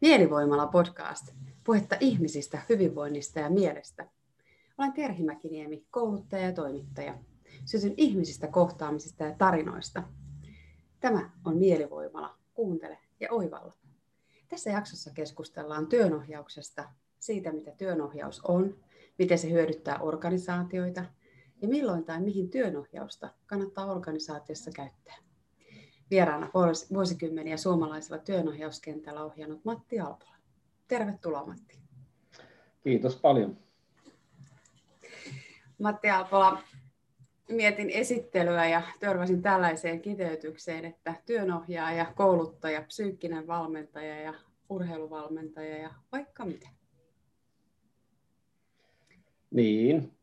Mielivoimala podcast. Puhetta ihmisistä, hyvinvoinnista ja mielestä. Olen Terhi Mäkiniemi, kouluttaja ja toimittaja. Sytyn ihmisistä, kohtaamisista ja tarinoista. Tämä on Mielivoimala. Kuuntele ja oivalla. Tässä jaksossa keskustellaan työnohjauksesta, siitä mitä työnohjaus on, miten se hyödyttää organisaatioita ja milloin tai mihin työnohjausta kannattaa organisaatiossa käyttää. Vieraana vuosikymmeniä suomalaisella työnohjauskentällä ohjannut Matti Alpola. Tervetuloa Matti. Kiitos paljon. Matti Alpola, mietin esittelyä ja törmäsin tällaiseen kiteytykseen, että työnohjaaja, kouluttaja, psyykkinen valmentaja ja urheiluvalmentaja ja vaikka mitä. Niin,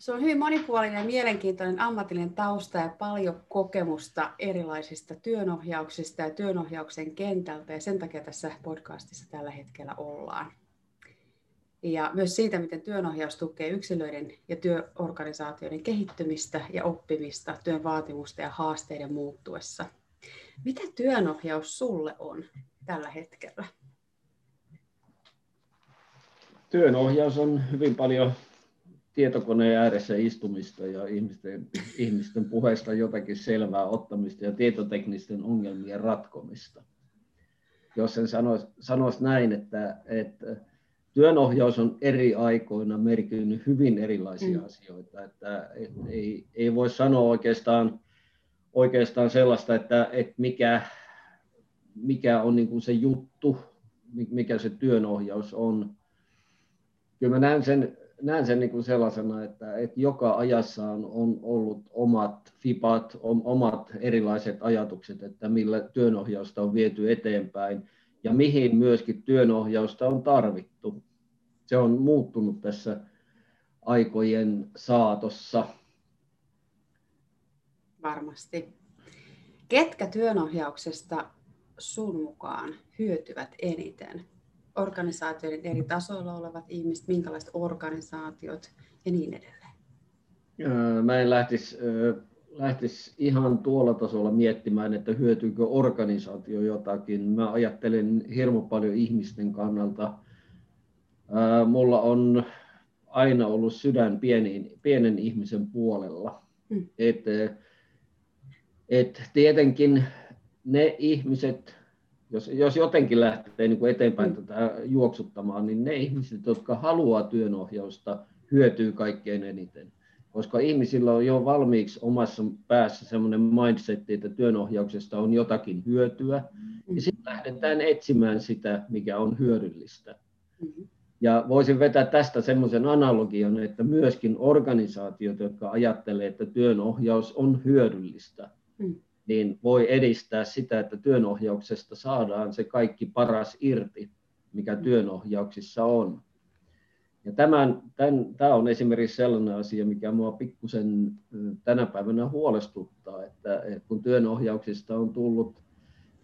se on hyvin monipuolinen ja mielenkiintoinen ammatillinen tausta ja paljon kokemusta erilaisista työnohjauksista ja työnohjauksen kentältä ja sen takia tässä podcastissa tällä hetkellä ollaan. Ja myös siitä, miten työnohjaus tukee yksilöiden ja työorganisaatioiden kehittymistä ja oppimista työn vaatimusten ja haasteiden muuttuessa. Mitä työnohjaus sulle on tällä hetkellä? Työnohjaus on hyvin paljon tietokoneen ääressä istumista ja ihmisten, ihmisten puheesta jotakin selvää ottamista ja tietoteknisten ongelmien ratkomista. Jos sen sanoisi, sanoisi näin, että, että työnohjaus on eri aikoina merkinnyt hyvin erilaisia mm. asioita. Että, että ei, ei voi sanoa oikeastaan, oikeastaan sellaista, että, että mikä, mikä on niin kuin se juttu, mikä se työnohjaus on. Kyllä mä näen sen näen sen niin kuin sellaisena, että, että joka ajassa on, on ollut omat FIPat, omat erilaiset ajatukset, että millä työnohjausta on viety eteenpäin ja mihin myöskin työnohjausta on tarvittu. Se on muuttunut tässä aikojen saatossa. Varmasti. Ketkä työnohjauksesta sun mukaan hyötyvät eniten? Organisaatioiden eri tasoilla olevat ihmiset, minkälaiset organisaatiot ja niin edelleen? Mä en lähtisi, lähtisi ihan tuolla tasolla miettimään, että hyötyykö organisaatio jotakin. Mä ajattelen hirmu paljon ihmisten kannalta. Mulla on aina ollut sydän pienen, pienen ihmisen puolella. Hmm. Et, et tietenkin ne ihmiset, jos, jos jotenkin lähtee niin kuin eteenpäin tätä juoksuttamaan, niin ne ihmiset, jotka haluaa työnohjausta, hyötyy kaikkein eniten. Koska ihmisillä on jo valmiiksi omassa päässä semmoinen mindset, että työnohjauksesta on jotakin hyötyä, ja sitten lähdetään etsimään sitä, mikä on hyödyllistä. Mm. Ja voisin vetää tästä semmoisen analogian, että myöskin organisaatiot, jotka ajattelee, että työnohjaus on hyödyllistä, mm niin voi edistää sitä, että työnohjauksesta saadaan se kaikki paras irti, mikä työnohjauksissa on. Ja tämän, tämän, tämä on esimerkiksi sellainen asia, mikä minua pikkusen tänä päivänä huolestuttaa, että, että kun työnohjauksista on tullut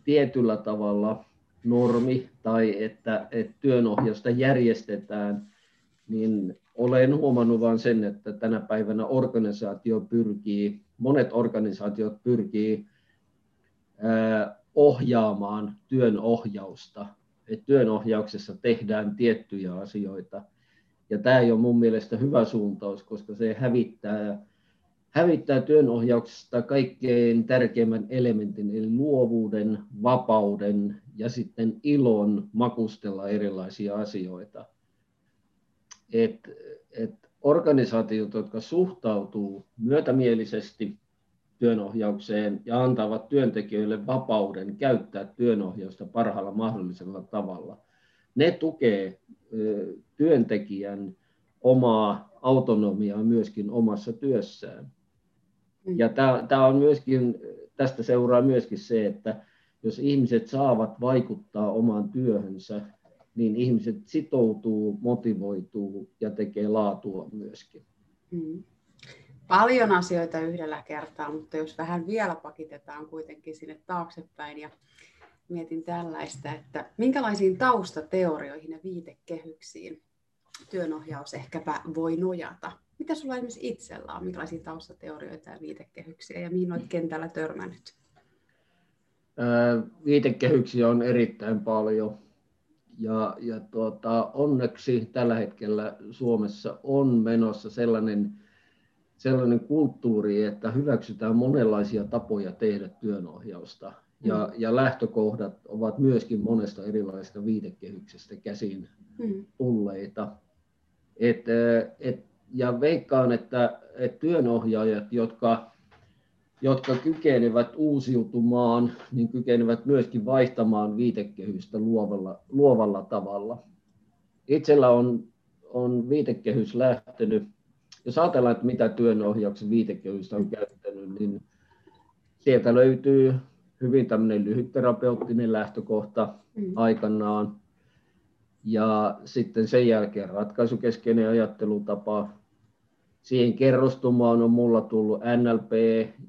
tietyllä tavalla normi tai että, että työnohjausta järjestetään, niin olen huomannut vain sen, että tänä päivänä organisaatio pyrkii, monet organisaatiot pyrkii ohjaamaan työn ohjausta. Et työnohjauksessa tehdään tiettyjä asioita. Ja tämä ei ole mun mielestä hyvä suuntaus, koska se hävittää, hävittää työnohjauksesta kaikkein tärkeimmän elementin, eli luovuuden, vapauden ja sitten ilon makustella erilaisia asioita. Et, et organisaatiot, jotka suhtautuu myötämielisesti työnohjaukseen ja antavat työntekijöille vapauden käyttää työnohjausta parhaalla mahdollisella tavalla. Ne tukee työntekijän omaa autonomiaa myöskin omassa työssään. Mm. Ja tämä on myöskin, tästä seuraa myöskin se, että jos ihmiset saavat vaikuttaa omaan työhönsä, niin ihmiset sitoutuu, motivoituu ja tekee laatua myöskin. Mm paljon asioita yhdellä kertaa, mutta jos vähän vielä pakitetaan kuitenkin sinne taaksepäin ja mietin tällaista, että minkälaisiin taustateorioihin ja viitekehyksiin työnohjaus ehkäpä voi nojata? Mitä sulla esimerkiksi itsellä on? Minkälaisia taustateorioita ja viitekehyksiä ja mihin olet kentällä törmännyt? viitekehyksiä on erittäin paljon Ja, ja tuota, onneksi tällä hetkellä Suomessa on menossa sellainen, sellainen kulttuuri, että hyväksytään monenlaisia tapoja tehdä työnohjausta. Ja, mm. ja lähtökohdat ovat myöskin monesta erilaisesta viitekehyksestä käsin mm. tulleita. Et, et, ja veikkaan, että, että työnohjaajat, jotka jotka kykenevät uusiutumaan, niin kykenevät myöskin vaihtamaan viitekehystä luovalla, luovalla tavalla. Itsellä on, on viitekehys lähtenyt, jos ajatellaan, että mitä työnohjauksen viitekehystä on käyttänyt, niin sieltä löytyy hyvin tämmöinen lyhytterapeuttinen lähtökohta mm. aikanaan. Ja sitten sen jälkeen ratkaisukeskeinen ajattelutapa, siihen kerrostumaan on mulla tullut NLP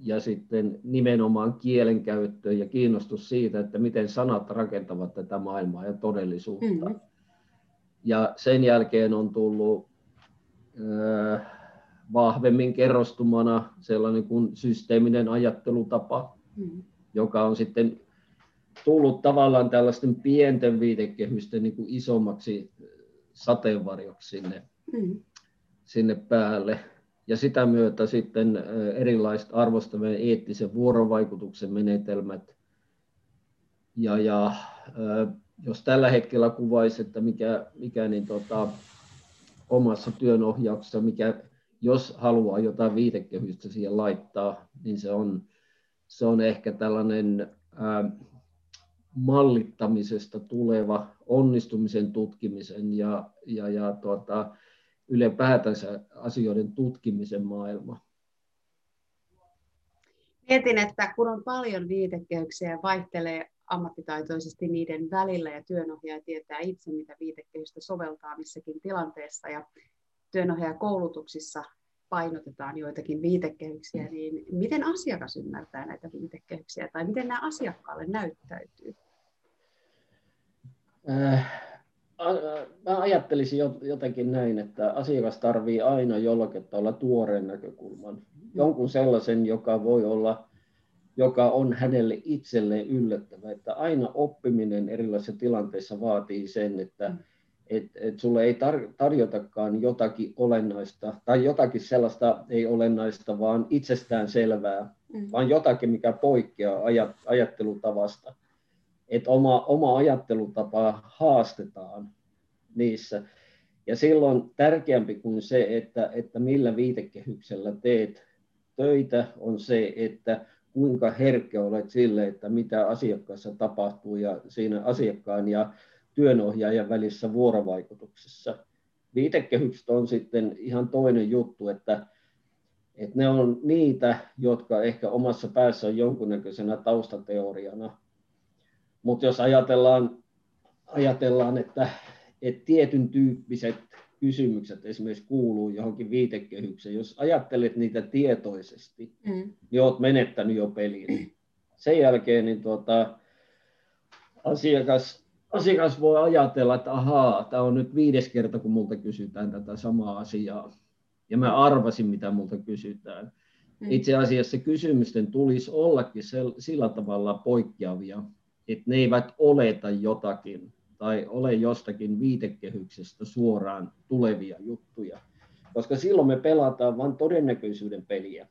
ja sitten nimenomaan kielenkäyttö ja kiinnostus siitä, että miten sanat rakentavat tätä maailmaa ja todellisuutta. Mm. Ja sen jälkeen on tullut äh, vahvemmin kerrostumana sellainen kuin systeeminen ajattelutapa, mm. joka on sitten tullut tavallaan tällaisten pienten viitekehysten niin kuin isommaksi sateenvarjoksi sinne. Mm sinne päälle. Ja sitä myötä sitten erilaiset arvostavien eettisen vuorovaikutuksen menetelmät. Ja, ja jos tällä hetkellä kuvaisi, että mikä, mikä niin tota, omassa työnohjauksessa, mikä, jos haluaa jotain viitekehystä siihen laittaa, niin se on, se on ehkä tällainen ää, mallittamisesta tuleva onnistumisen tutkimisen ja, ja, ja tuota, ylipäätänsä asioiden tutkimisen maailma. Mietin, että kun on paljon viitekehyksiä ja vaihtelee ammattitaitoisesti niiden välillä ja työnohjaaja tietää itse, mitä viitekehystä soveltaa missäkin tilanteessa ja työnohjaajakoulutuksissa painotetaan joitakin viitekehyksiä, niin miten asiakas ymmärtää näitä viitekehyksiä tai miten nämä asiakkaalle näyttäytyy? Äh, mä ajattelisin jotenkin näin, että asiakas tarvii aina jollakin tavalla tuoreen näkökulman. Jonkun sellaisen, joka voi olla, joka on hänelle itselleen yllättävä. Että aina oppiminen erilaisissa tilanteissa vaatii sen, että mm. Et, et sulle ei tar- tarjotakaan jotakin olennaista tai jotakin sellaista ei olennaista, vaan itsestään selvää, mm. vaan jotakin, mikä poikkeaa ajat, ajattelutavasta että oma, oma ajattelutapa haastetaan niissä. Ja silloin tärkeämpi kuin se, että, että millä viitekehyksellä teet töitä, on se, että kuinka herkkä olet sille, että mitä asiakkaassa tapahtuu ja siinä asiakkaan ja työnohjaajan välissä vuorovaikutuksessa. Viitekehykset on sitten ihan toinen juttu, että, että ne on niitä, jotka ehkä omassa päässä on jonkunnäköisenä taustateoriana, mutta jos ajatellaan, ajatellaan että, että tietyn tyyppiset kysymykset esimerkiksi kuuluu johonkin viitekehykseen, jos ajattelet niitä tietoisesti, mm. niin olet menettänyt jo pelin. Sen jälkeen niin tuota, asiakas, asiakas voi ajatella, että ahaa, tämä on nyt viides kerta, kun multa kysytään tätä samaa asiaa. Ja mä arvasin, mitä multa kysytään. Mm. Itse asiassa kysymysten tulisi ollakin sillä tavalla poikkeavia, että ne eivät oleta jotakin tai ole jostakin viitekehyksestä suoraan tulevia juttuja. Koska silloin me pelataan vain todennäköisyyden peliä.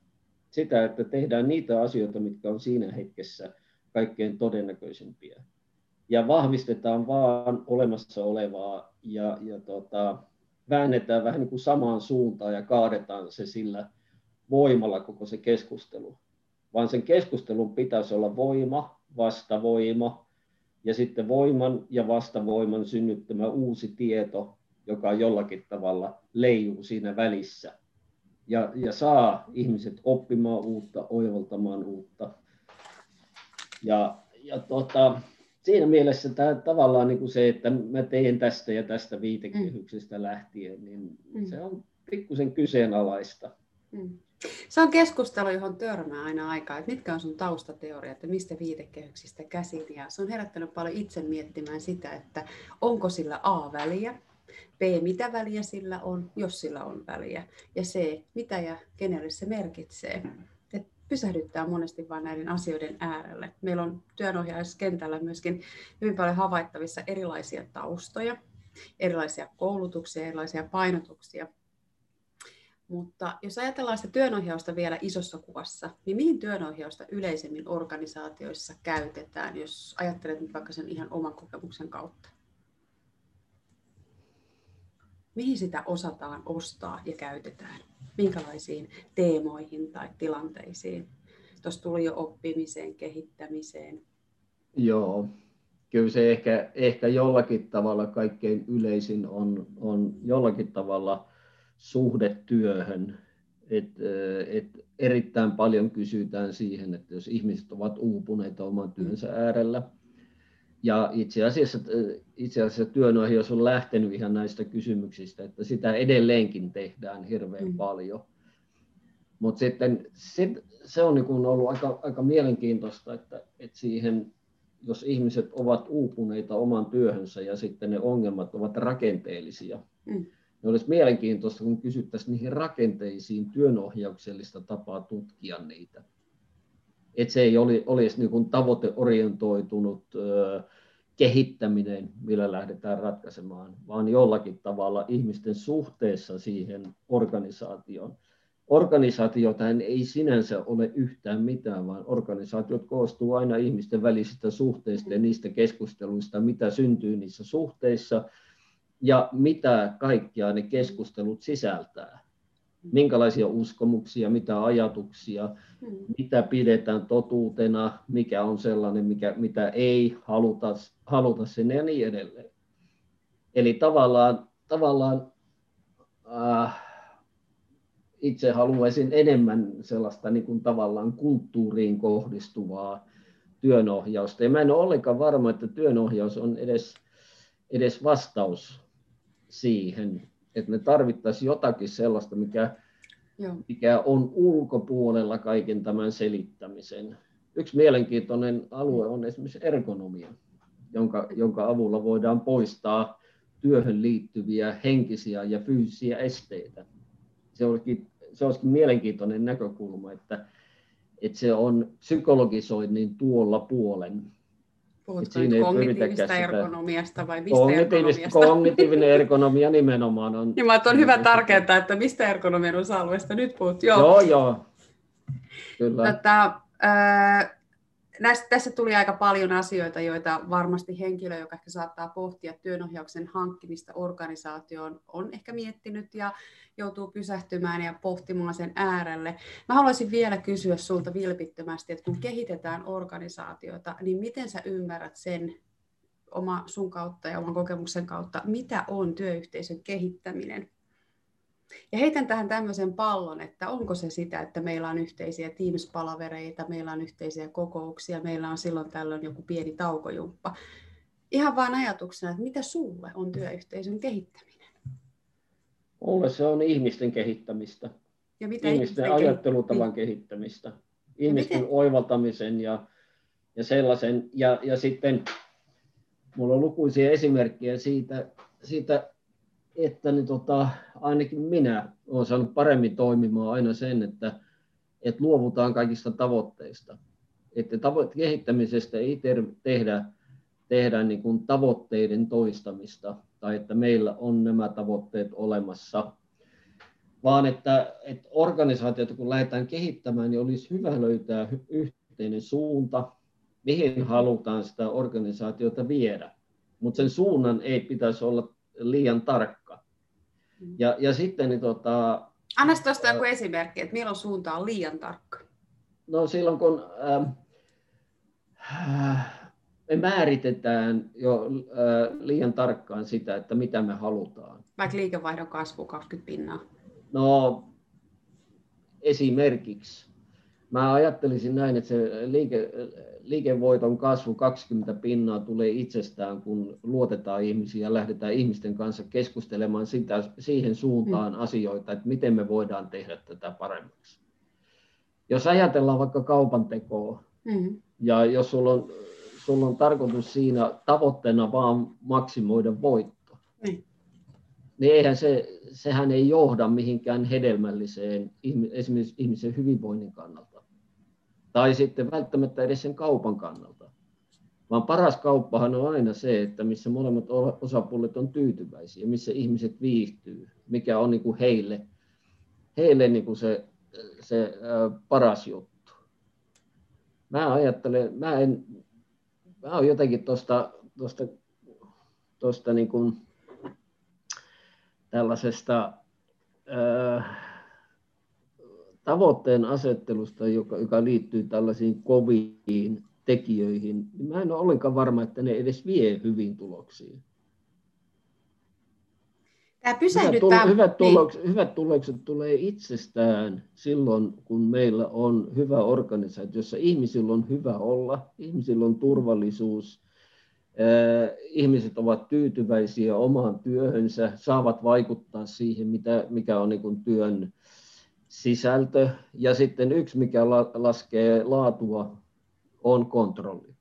Sitä, että tehdään niitä asioita, mitkä on siinä hetkessä kaikkein todennäköisimpiä. Ja vahvistetaan vaan olemassa olevaa ja, ja tota, väännetään vähän niin kuin samaan suuntaan ja kaadetaan se sillä voimalla koko se keskustelu. Vaan sen keskustelun pitäisi olla voima, vastavoima ja sitten voiman ja vastavoiman synnyttämä uusi tieto, joka jollakin tavalla leijuu siinä välissä ja, ja saa ihmiset oppimaan uutta, oivaltamaan uutta. Ja, ja tota, siinä mielessä tämä tavallaan niin kuin se, että mä teen tästä ja tästä viitekehyksestä mm. lähtien, niin mm. se on pikkusen kyseenalaista. Mm. Se on keskustelu, johon törmää aina aikaa, että mitkä on sun taustateoriat ja mistä viitekehyksistä käsin. Ja se on herättänyt paljon itse miettimään sitä, että onko sillä A väliä, B mitä väliä sillä on, jos sillä on väliä, ja C mitä ja kenelle se merkitsee. Pysähdyttää monesti vain näiden asioiden äärelle. Meillä on työnohjauskentällä myöskin hyvin paljon havaittavissa erilaisia taustoja, erilaisia koulutuksia, erilaisia painotuksia. Mutta jos ajatellaan sitä työnohjausta vielä isossa kuvassa, niin mihin työnohjausta yleisemmin organisaatioissa käytetään, jos ajattelet nyt vaikka sen ihan oman kokemuksen kautta? Mihin sitä osataan ostaa ja käytetään? Minkälaisiin teemoihin tai tilanteisiin? Tuossa tuli jo oppimiseen, kehittämiseen. Joo, kyllä se ehkä, ehkä jollakin tavalla kaikkein yleisin on, on jollakin tavalla suhde työhön. Et, et erittäin paljon kysytään siihen, että jos ihmiset ovat uupuneita oman työnsä äärellä, ja itse asiassa, itse asiassa työnohjaus on lähtenyt ihan näistä kysymyksistä, että sitä edelleenkin tehdään hirveän mm. paljon. Mutta sitten sit, se on niin ollut aika, aika mielenkiintoista, että, että siihen jos ihmiset ovat uupuneita oman työhönsä ja sitten ne ongelmat ovat rakenteellisia, mm. niin olisi mielenkiintoista, kun kysyttäisiin niihin rakenteisiin työnohjauksellista tapaa tutkia niitä. Että se ei oli, olisi niin kuin tavoiteorientoitunut ö, kehittäminen, millä lähdetään ratkaisemaan, vaan jollakin tavalla ihmisten suhteessa siihen organisaatioon organisaatiota ei sinänsä ole yhtään mitään, vaan organisaatiot koostuu aina ihmisten välisistä suhteista ja niistä keskusteluista, mitä syntyy niissä suhteissa ja mitä kaikkia ne keskustelut sisältää. Minkälaisia uskomuksia, mitä ajatuksia, mitä pidetään totuutena, mikä on sellainen, mikä, mitä ei haluta, haluta sinne ja niin edelleen. Eli tavallaan, tavallaan äh, itse haluaisin enemmän sellaista niin kuin tavallaan kulttuuriin kohdistuvaa työnohjausta. Ja mä en ole ollenkaan varma, että työnohjaus on edes, edes vastaus siihen, että me tarvittaisiin jotakin sellaista, mikä, mikä on ulkopuolella kaiken tämän selittämisen. Yksi mielenkiintoinen alue on esimerkiksi ergonomia, jonka, jonka avulla voidaan poistaa työhön liittyviä henkisiä ja fyysisiä esteitä se olisikin, se olisikin mielenkiintoinen näkökulma, että, että se on psykologisoinnin tuolla puolen. Puhutko nyt kognitiivista ergonomiasta vai mistä ergonomiasta? Kognitiivinen ergonomia nimenomaan on. Niin, on hyvä tarkentaa, että mistä ergonomian osa-alueesta nyt puhut. Joo, joo. joo. Kyllä. Tätä, äh, näistä, tässä tuli aika paljon asioita, joita varmasti henkilö, joka ehkä saattaa pohtia työnohjauksen hankkimista organisaatioon, on ehkä miettinyt ja joutuu pysähtymään ja pohtimaan sen äärelle. Mä haluaisin vielä kysyä sulta vilpittömästi, että kun kehitetään organisaatiota, niin miten sä ymmärrät sen oma sun kautta ja oman kokemuksen kautta, mitä on työyhteisön kehittäminen? Ja heitän tähän tämmöisen pallon, että onko se sitä, että meillä on yhteisiä Teams-palavereita, meillä on yhteisiä kokouksia, meillä on silloin tällöin joku pieni taukojumppa. Ihan vain ajatuksena, että mitä sulle on työyhteisön kehittäminen? Mulle se on ihmisten kehittämistä. Ja mitä ihmisten, ihmisten ajattelutavan ke... kehittämistä. Ihmisten ja oivaltamisen ja, ja sellaisen. Ja, ja sitten mulla on lukuisia esimerkkejä siitä, siitä että niin tota, ainakin minä olen saanut paremmin toimimaan aina sen, että, että luovutaan kaikista tavoitteista. Että tavo- kehittämisestä ei ter- tehdä, tehdä niin kuin tavoitteiden toistamista tai että meillä on nämä tavoitteet olemassa, vaan että, että organisaatiota kun lähdetään kehittämään, niin olisi hyvä löytää yhteinen suunta, mihin halutaan sitä organisaatiota viedä. Mutta sen suunnan ei pitäisi olla liian tarkka. Ja, ja sitten niin tota, Anna tuosta joku esimerkki, että milloin suunta on liian tarkka? No silloin kun ähm, äh, me määritetään jo äh, liian tarkkaan sitä, että mitä me halutaan. Vaikka liikevaihdon kasvu 20 pinnaa. No esimerkiksi. Mä ajattelisin näin, että se liike, liikevoiton kasvu 20 pinnaa tulee itsestään, kun luotetaan ihmisiä ja lähdetään ihmisten kanssa keskustelemaan sitä, siihen suuntaan mm. asioita, että miten me voidaan tehdä tätä paremmaksi. Jos ajatellaan vaikka kaupan tekoa, mm. ja jos sulla on, sulla on tarkoitus siinä tavoitteena vaan maksimoida voitto, mm. niin eihän se, sehän ei johda mihinkään hedelmälliseen esimerkiksi ihmisen hyvinvoinnin kannalta tai sitten välttämättä edes sen kaupan kannalta. Vaan paras kauppahan on aina se, että missä molemmat osapuolet on tyytyväisiä, missä ihmiset viihtyy, mikä on niin kuin heille, heille niin kuin se, se paras juttu. Mä ajattelen, mä en, mä oon jotenkin tuosta tosta, tosta niin kuin tällaisesta ää, tavoitteen asettelusta, joka, joka liittyy tällaisiin koviin tekijöihin, niin mä en ole ollenkaan varma, että ne edes vie hyvin tuloksiin. Tämä pysähdyttää... Hyvät, hyvät, niin. tulokset, niin. hyvät tulokset tulee itsestään silloin, kun meillä on hyvä organisaatio, jossa ihmisillä on hyvä olla, ihmisillä on turvallisuus, ihmiset ovat tyytyväisiä omaan työhönsä, saavat vaikuttaa siihen, mitä, mikä on niin työn sisältö. Ja sitten yksi, mikä laskee laatua, on kontrolli.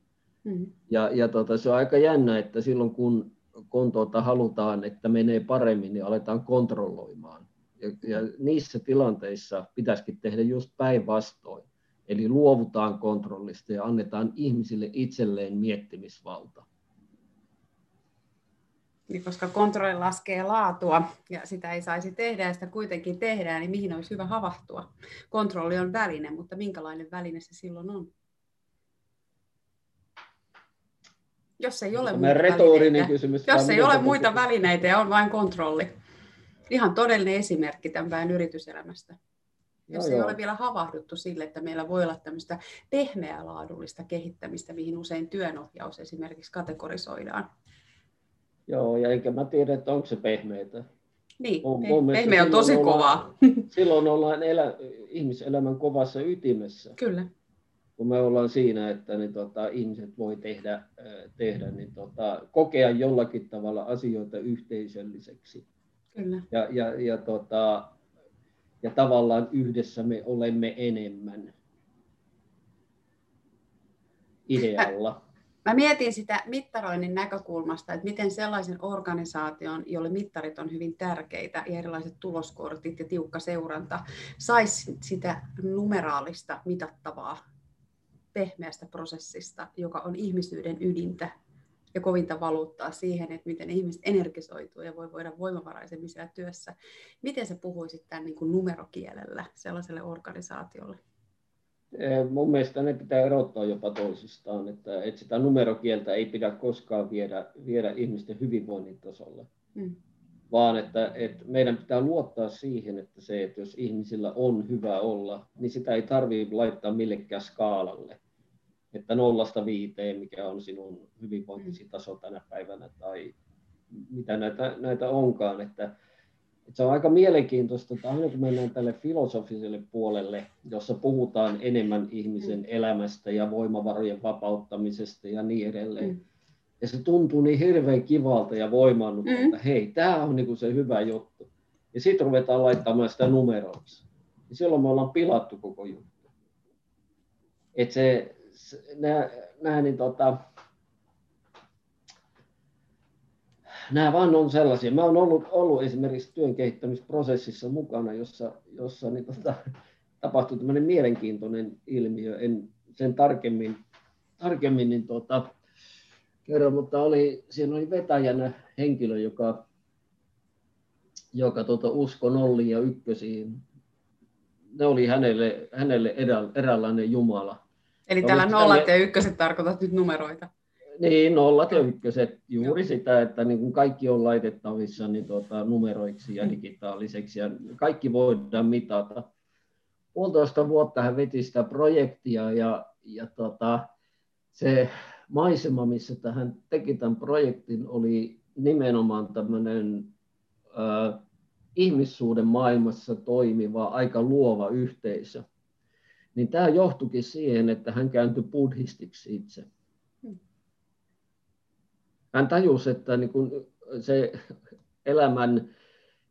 Mm. Ja, ja tota, se on aika jännä, että silloin kun, kun tuota, halutaan, että menee paremmin, niin aletaan kontrolloimaan. Ja, ja niissä tilanteissa pitäisikin tehdä just päinvastoin. Eli luovutaan kontrollista ja annetaan ihmisille itselleen miettimisvalta. Niin koska kontrolli laskee laatua ja sitä ei saisi tehdä ja sitä kuitenkin tehdään, niin mihin olisi hyvä havahtua? Kontrolli on väline, mutta minkälainen väline se silloin on? Jos ei ole, muita välineitä, kysymys, jos ei ole muita välineitä ja on vain kontrolli. Ihan todellinen esimerkki tämän päivän yrityselämästä. Jos joo, ei joo. ole vielä havahduttu sille, että meillä voi olla tämmöistä pehmeää laadullista kehittämistä, mihin usein työnohjaus esimerkiksi kategorisoidaan. Joo, ja enkä mä tiedä, että onko se pehmeitä. Niin, mun, mun pehmeä on tosi ollaan, kovaa. Silloin ollaan elä, ihmiselämän kovassa ytimessä. Kyllä. Kun me ollaan siinä, että niin, tota, ihmiset voi tehdä, tehdä niin, tota, kokea jollakin tavalla asioita yhteisölliseksi. Kyllä. Ja, ja, ja, tota, ja tavallaan yhdessä me olemme enemmän idealla. Mä mietin sitä mittaroinnin näkökulmasta, että miten sellaisen organisaation, jolle mittarit on hyvin tärkeitä ja erilaiset tuloskortit ja tiukka seuranta, saisi sitä numeraalista mitattavaa pehmeästä prosessista, joka on ihmisyyden ydintä ja kovinta valuuttaa siihen, että miten ihmiset energisoituu ja voi voida voimavaraisemmin siellä työssä. Miten se puhuisit tämän niin kuin numerokielellä sellaiselle organisaatiolle? Eh, mun mielestä ne pitää erottaa jopa toisistaan, että, että sitä numerokieltä ei pidä koskaan viedä, viedä ihmisten hyvinvoinnin tasolle. Mm. Vaan että, että meidän pitää luottaa siihen, että se, että jos ihmisillä on hyvä olla, niin sitä ei tarvitse laittaa millekään skaalalle. Että nollasta viiteen, mikä on sinun hyvinvointisi mm. taso tänä päivänä tai mitä näitä, näitä onkaan. Että, se on aika mielenkiintoista, että aina kun mennään tälle filosofiselle puolelle, jossa puhutaan enemmän ihmisen mm. elämästä ja voimavarojen vapauttamisesta ja niin edelleen, mm. ja se tuntuu niin hirveän kivalta ja voimaannuttavalta, mm. että hei, tämä on niin kuin se hyvä juttu. Ja sitten ruvetaan laittamaan sitä numeroiksi. Ja silloin me ollaan pilattu koko juttu. Että se, se nämä, nämä niin tota, nämä vaan on sellaisia. Mä olen ollut, ollut esimerkiksi työn kehittämisprosessissa mukana, jossa, jossa niin, tota, tapahtui tämmöinen mielenkiintoinen ilmiö. En sen tarkemmin, tarkemmin niin, tota, kerro, mutta oli, siinä oli vetäjänä henkilö, joka, joka tota, uskoi nolliin ja ykkösiin. Ne oli hänelle, hänelle erä, eräänlainen Jumala. Eli tällä nollat ja ykköset tarkoitat nyt numeroita? Niin, nollat ja ykköset, juuri Joo. sitä, että niin kuin kaikki on laitettavissa niin tuota, numeroiksi ja mm. digitaaliseksi ja kaikki voidaan mitata. Puolitoista vuotta hän veti sitä projektia ja, ja tota, se maisema, missä hän teki tämän projektin, oli nimenomaan tämmöinen äh, ihmissuuden maailmassa toimiva, aika luova yhteisö. Niin tämä johtuikin siihen, että hän kääntyi buddhistiksi itse hän tajusi, että niin kuin se elämän,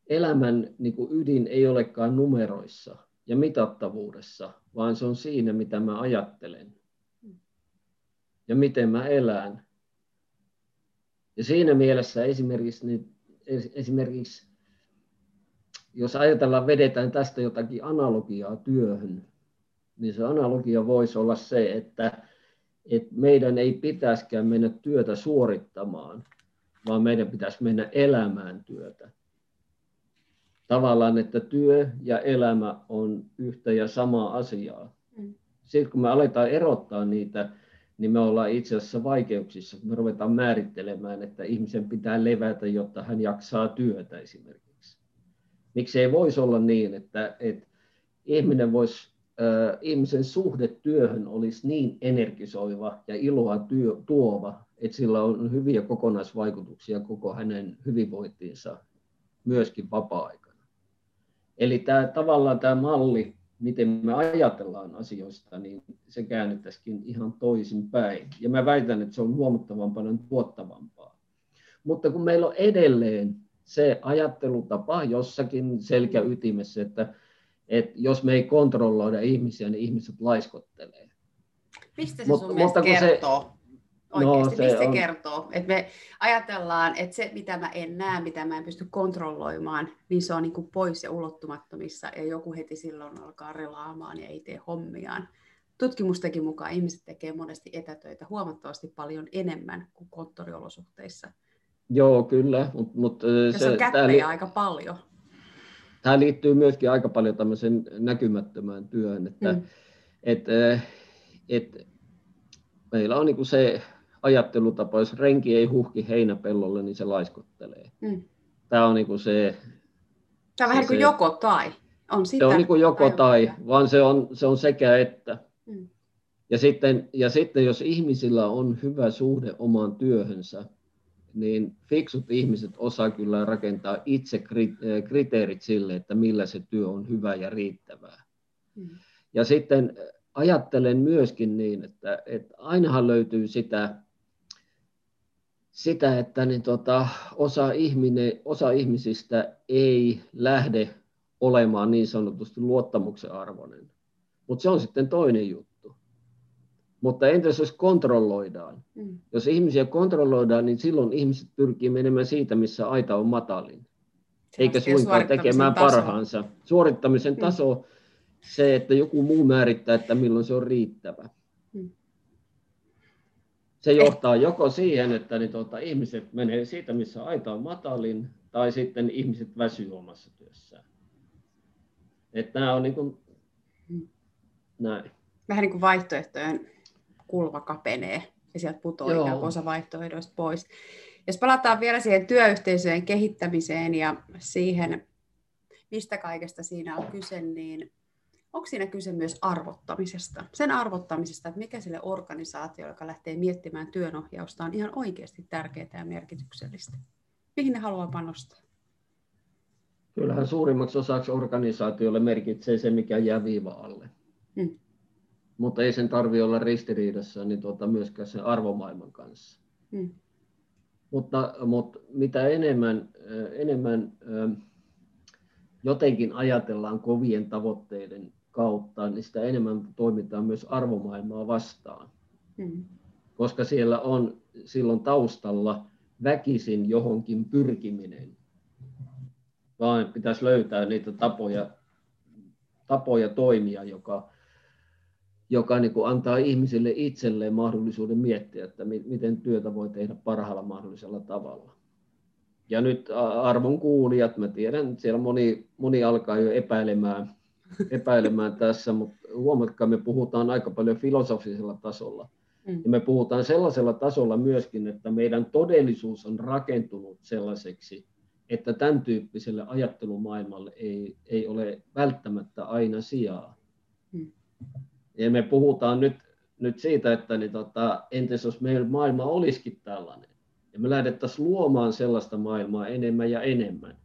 elämän niin kuin ydin ei olekaan numeroissa ja mitattavuudessa, vaan se on siinä, mitä mä ajattelen ja miten mä elän. Ja siinä mielessä esimerkiksi, niin, esimerkiksi jos ajatellaan, vedetään tästä jotakin analogiaa työhön, niin se analogia voisi olla se, että, että meidän ei pitäisikään mennä työtä suorittamaan, vaan meidän pitäisi mennä elämään työtä. Tavallaan, että työ ja elämä on yhtä ja samaa asiaa. Mm. Sitten kun me aletaan erottaa niitä, niin me ollaan itse asiassa vaikeuksissa, kun me ruvetaan määrittelemään, että ihmisen pitää levätä, jotta hän jaksaa työtä esimerkiksi. Miksi ei voisi olla niin, että, että ihminen voisi, ihmisen suhde työhön olisi niin energisoiva ja iloa työ, tuova, että sillä on hyviä kokonaisvaikutuksia koko hänen hyvinvointiinsa myöskin vapaa-aikana. Eli tämä, tavallaan tämä malli, miten me ajatellaan asioista, niin se käännettäisikin ihan toisin päin. Ja mä väitän, että se on huomattavan paljon tuottavampaa. Mutta kun meillä on edelleen se ajattelutapa jossakin selkäytimessä, että, että jos me ei kontrolloida ihmisiä, niin ihmiset laiskottelee. Mistä se Mut, sun mutta kertoo? Se, Oikeasti, no, se mistä se on... kertoo? Että me ajatellaan, että se mitä mä en näe, mitä mä en pysty kontrolloimaan, niin se on niin kuin pois ja ulottumattomissa ja joku heti silloin alkaa relaamaan ja ei tee hommiaan. Tutkimustenkin mukaan ihmiset tekee monesti etätöitä huomattavasti paljon enemmän kuin konttoriolosuhteissa. Joo, kyllä. Mut, mut, ja se, se on kättejä li- aika paljon. Tämä liittyy myöskin aika paljon tämmöiseen näkymättömään työhön, että mm. et, et, meillä on niin se ajattelutapa, jos renki ei huhki heinäpellolle, niin se laiskottelee. Mm. Tämä on niin se... Tämä on vähän kuin joko tai. On sitä se on niin kuin joko tai, vaan se on, se on sekä että. Mm. Ja, sitten, ja sitten jos ihmisillä on hyvä suhde omaan työhönsä, niin fiksut ihmiset osaa kyllä rakentaa itse eh, kriteerit sille, että millä se työ on hyvä ja riittävää. Mm. Ja sitten ajattelen myöskin niin, että, että ainahan löytyy sitä, sitä että niin tota, osa, ihminen, osa ihmisistä ei lähde olemaan niin sanotusti luottamuksen arvoinen. Mutta se on sitten toinen juttu. Mutta entäs jos kontrolloidaan? Mm. Jos ihmisiä kontrolloidaan, niin silloin ihmiset pyrkii menemään siitä, missä aita on matalin. Se eikä suinkaan tekemään taso. parhaansa. Suorittamisen mm. taso se, että joku muu määrittää, että milloin se on riittävä. Mm. Se johtaa joko siihen, että niin tuota, ihmiset menee siitä, missä aita on matalin, tai sitten ihmiset väsyy omassa työssään. Että nämä on niin kuin, mm. näin. Vähän niin kuin vaihtoehtojen kulva kapenee ja sieltä putoaa ikään kuin osa vaihtoehdoista pois. Jos palataan vielä siihen työyhteisöjen kehittämiseen ja siihen, mistä kaikesta siinä on kyse, niin onko siinä kyse myös arvottamisesta? Sen arvottamisesta, että mikä sille organisaatiolle, joka lähtee miettimään työnohjausta, on ihan oikeasti tärkeää ja merkityksellistä. Mihin ne haluaa panostaa? Kyllähän suurimmaksi osaksi organisaatiolle merkitsee se, mikä jää viiva alle. Hmm. Mutta ei sen tarvitse olla ristiriidassa niin tuota, myöskään sen arvomaailman kanssa. Hmm. Mutta, mutta mitä enemmän, enemmän jotenkin ajatellaan kovien tavoitteiden kautta, niin sitä enemmän toimitaan myös arvomaailmaa vastaan. Mm. Koska siellä on silloin taustalla väkisin johonkin pyrkiminen. Vaan pitäisi löytää niitä tapoja, tapoja toimia, joka, joka niin kuin antaa ihmisille itselleen mahdollisuuden miettiä, että miten työtä voi tehdä parhaalla mahdollisella tavalla. Ja nyt arvon kuulijat, mä tiedän, että siellä moni, moni alkaa jo epäilemään, epäilemään tässä, mutta huomatkaa, me puhutaan aika paljon filosofisella tasolla. Mm. Ja me puhutaan sellaisella tasolla myöskin, että meidän todellisuus on rakentunut sellaiseksi, että tämän tyyppiselle ajattelumaailmalle ei, ei ole välttämättä aina sijaa. Mm. Ja me puhutaan nyt, nyt siitä, että niin tota, entäs jos meillä maailma olisikin tällainen, ja me lähdettäisiin luomaan sellaista maailmaa enemmän ja enemmän,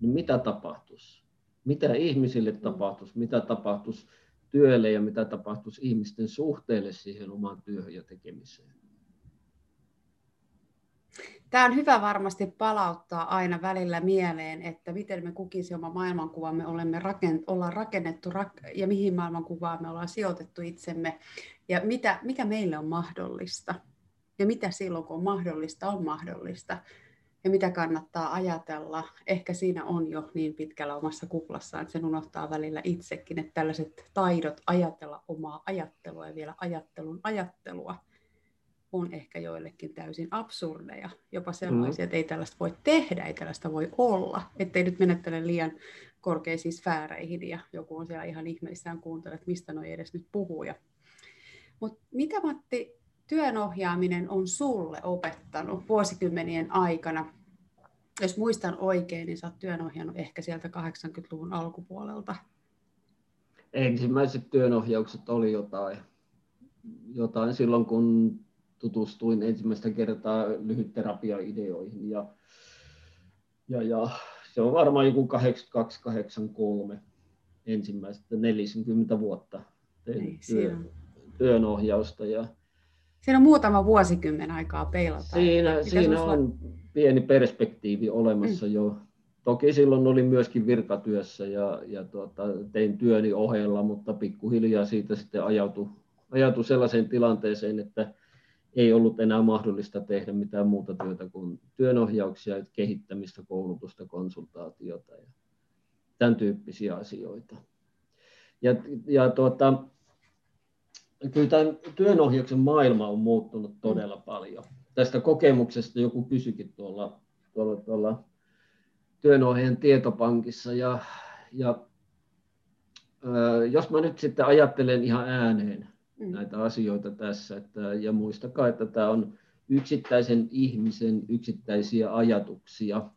niin mitä tapahtuisi? mitä ihmisille tapahtuisi, mitä tapahtuisi työlle ja mitä tapahtuisi ihmisten suhteelle siihen omaan työhön ja tekemiseen. Tämä on hyvä varmasti palauttaa aina välillä mieleen, että miten me kukin se oma maailmankuvamme olemme rakent, ollaan rakennettu rak- ja mihin maailmankuvaan me ollaan sijoitettu itsemme ja mitä, mikä meille on mahdollista ja mitä silloin kun on mahdollista on mahdollista. ja mitä kannattaa ajatella. Ehkä siinä on jo niin pitkällä omassa kuplassaan, että sen unohtaa välillä itsekin, että tällaiset taidot ajatella omaa ajattelua ja vielä ajattelun ajattelua on ehkä joillekin täysin absurdeja, jopa sellaisia, mm. että ei tällaista voi tehdä, ei tällaista voi olla, ettei nyt menettele liian korkeisiin sfääreihin ja joku on siellä ihan ihmeissään kuuntele, että mistä noi edes nyt puhuu. Mutta mitä Matti työnohjaaminen on sulle opettanut vuosikymmenien aikana? Jos muistan oikein, niin sä oot työnohjannut ehkä sieltä 80-luvun alkupuolelta. Ensimmäiset työnohjaukset oli jotain, jotain silloin, kun tutustuin ensimmäistä kertaa lyhytterapiaideoihin. Ja, ja, ja se on varmaan joku 82-83 ensimmäistä 40 vuotta tein Ei, työ, työnohjausta. Ja, Siinä on muutama vuosikymmen aikaa peilata. Siinä, siinä on pieni perspektiivi olemassa mm. jo. Toki silloin olin myöskin virkatyössä ja, ja tuota, tein työni ohella, mutta pikkuhiljaa siitä sitten ajautui, ajautui sellaiseen tilanteeseen, että ei ollut enää mahdollista tehdä mitään muuta työtä kuin työnohjauksia, kehittämistä, koulutusta, konsultaatiota ja tämän tyyppisiä asioita. Ja, ja tuota, kyllä tämän työnohjauksen maailma on muuttunut todella paljon. Tästä kokemuksesta joku kysyikin tuolla, tuolla, tuolla työnohjaajan tietopankissa. Ja, ja, jos mä nyt sitten ajattelen ihan ääneen mm. näitä asioita tässä, että, ja muistakaa, että tämä on yksittäisen ihmisen yksittäisiä ajatuksia,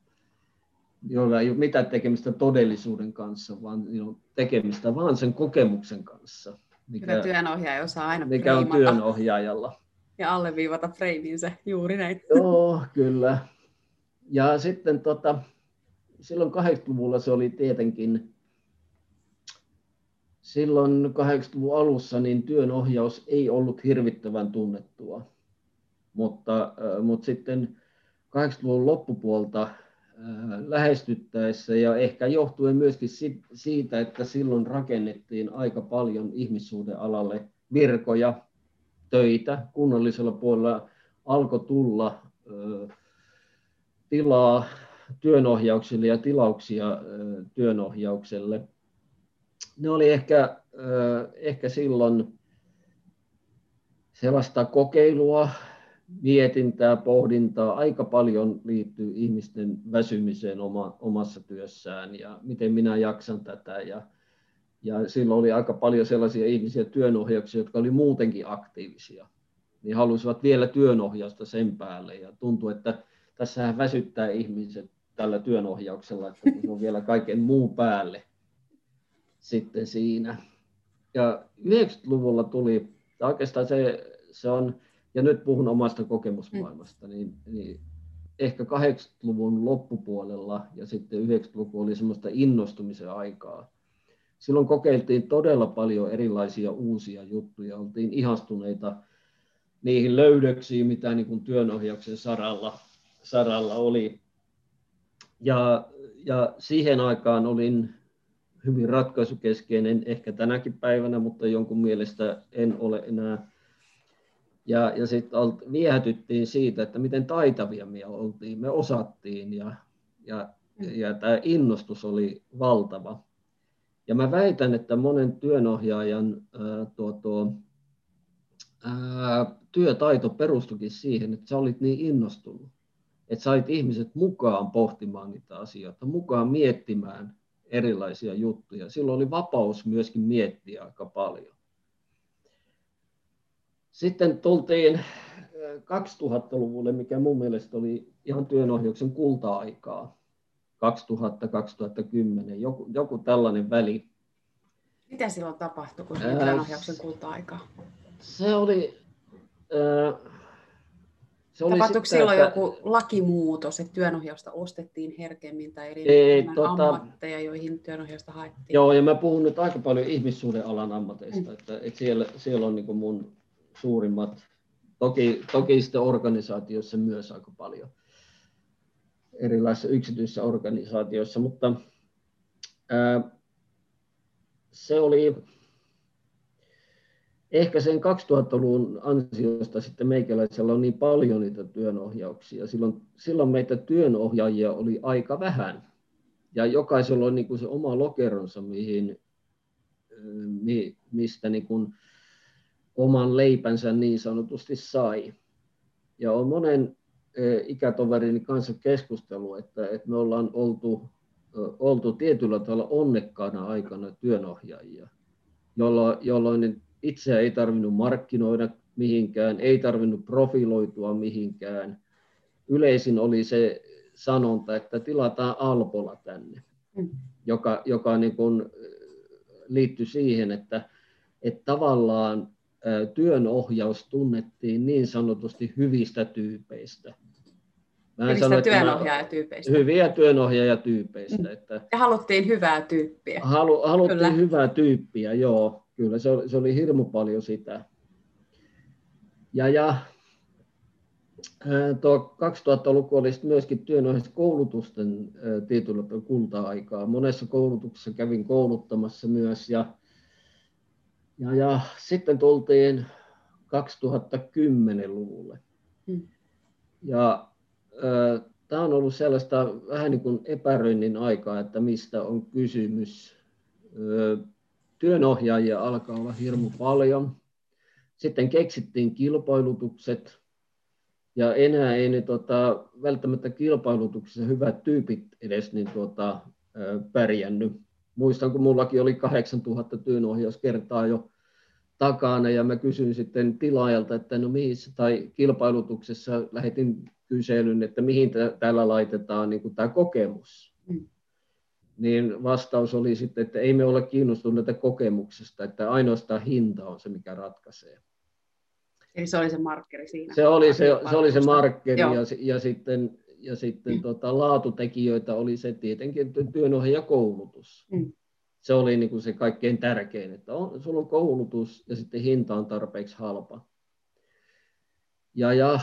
joilla ei ole mitään tekemistä todellisuuden kanssa, vaan tekemistä vaan sen kokemuksen kanssa mikä, työnohjaaja osaa aina mikä on työnohjaajalla. Ja alleviivata freiminsä, juuri näin. Joo, kyllä. Ja sitten tota, silloin 80-luvulla se oli tietenkin, silloin 80-luvun alussa niin työnohjaus ei ollut hirvittävän tunnettua. Mutta, mutta sitten 80-luvun loppupuolta lähestyttäessä ja ehkä johtuen myöskin siitä, että silloin rakennettiin aika paljon ihmissuhdealalle virkoja, töitä. Kunnallisella puolella alkoi tulla tilaa työnohjaukselle ja tilauksia työnohjaukselle. Ne oli ehkä, ehkä silloin sellaista kokeilua, mietintää, pohdintaa, aika paljon liittyy ihmisten väsymiseen oma, omassa työssään ja miten minä jaksan tätä. Ja, ja silloin oli aika paljon sellaisia ihmisiä työnohjauksia, jotka oli muutenkin aktiivisia. Niin halusivat vielä työnohjausta sen päälle ja tuntuu, että tässähän väsyttää ihmiset tällä työnohjauksella, että on vielä kaiken muun päälle sitten siinä. Ja 90-luvulla tuli, oikeastaan se, se on ja nyt puhun omasta kokemusmaailmasta, niin, niin ehkä 80-luvun loppupuolella ja sitten 90-luku oli semmoista innostumisen aikaa. Silloin kokeiltiin todella paljon erilaisia uusia juttuja, oltiin ihastuneita niihin löydöksiin, mitä niin kuin työnohjauksen saralla, saralla oli. Ja, ja siihen aikaan olin hyvin ratkaisukeskeinen, ehkä tänäkin päivänä, mutta jonkun mielestä en ole enää ja, ja sitten viehätyttiin siitä, että miten taitavia me oltiin, me osattiin ja, ja, mm. ja tämä innostus oli valtava. Ja mä väitän, että monen työnohjaajan ää, tuo, tuo, ää, työtaito perustukin siihen, että sä olit niin innostunut, että sait ihmiset mukaan pohtimaan niitä asioita, mukaan miettimään erilaisia juttuja. Silloin oli vapaus myöskin miettiä aika paljon. Sitten tultiin 2000-luvulle, mikä mun mielestä oli ihan työnohjauksen kulta-aikaa. 2000-2010, joku, joku tällainen väli. Mitä silloin tapahtui, kun oli työnohjauksen kulta-aikaa? Se oli... Äh, se oli Tapahtuiko sitten, silloin että... joku lakimuutos, että työnohjausta ostettiin herkemmin tai eri ei, tota, ammatteja, joihin työnohjausta haettiin? Joo, ja mä puhun nyt aika paljon ihmissuhdealan ammateista, mm. että, että siellä, siellä on niin mun suurimmat. Toki, toki sitten organisaatioissa myös aika paljon erilaisissa yksityisissä organisaatioissa, mutta ää, se oli, ehkä sen 2000-luvun ansiosta sitten meikäläisellä on niin paljon niitä työnohjauksia. Silloin, silloin meitä työnohjaajia oli aika vähän. Ja jokaisella on niin kuin se oma lokeronsa, mihin, mistä niin kuin oman leipänsä niin sanotusti sai. Ja on monen ikätoverini kanssa keskustelu, että, että me ollaan oltu, oltu tietyllä tavalla onnekkaana aikana työnohjaajia, jolloin, jolloin itseä ei tarvinnut markkinoida mihinkään, ei tarvinnut profiloitua mihinkään. Yleisin oli se sanonta, että tilataan Alpola tänne, mm. joka, joka niin kuin liittyi siihen, että, että tavallaan työnohjaus tunnettiin niin sanotusti hyvistä tyypeistä. Mä hyvistä sano, työnohjaajatyypeistä. Hyviä työnohjaajatyypeistä. Mm. Että ja haluttiin hyvää tyyppiä. Halu, haluttiin kyllä. hyvää tyyppiä, joo. Kyllä se oli, se oli hirmu paljon sitä. Ja, ja tuo 2000-luku oli myöskin työnohjauskoulutusten tietyllä kulta-aikaa. Monessa koulutuksessa kävin kouluttamassa myös ja ja, ja sitten tultiin 2010-luvulle. Hmm. Ja tämä on ollut sellaista vähän niin kuin epäröinnin aikaa, että mistä on kysymys. Äh, työnohjaajia alkaa olla hirmu paljon. Sitten keksittiin kilpailutukset, ja enää ei niin, tota, välttämättä kilpailutuksessa hyvät tyypit edes niin, tota, pärjännyt. Muistan, kun mullakin oli 8000 työnohjauskertaa jo takana ja mä kysyin sitten tilaajalta, että no mihin, tai kilpailutuksessa lähetin kyselyn, että mihin täällä laitetaan niin tämä kokemus. Niin vastaus oli sitten, että ei me ole kiinnostuneita kokemuksesta, että ainoastaan hinta on se, mikä ratkaisee. Eli se oli se markkeri siinä. Se oli se, se, oli se markkeri ja, ja sitten, ja sitten mm. tota, laatutekijöitä oli se tietenkin työnohjaajakoulutus. Mm se oli niin kuin se kaikkein tärkein, että on, sulla on koulutus ja sitten hinta on tarpeeksi halpa. Ja, ja,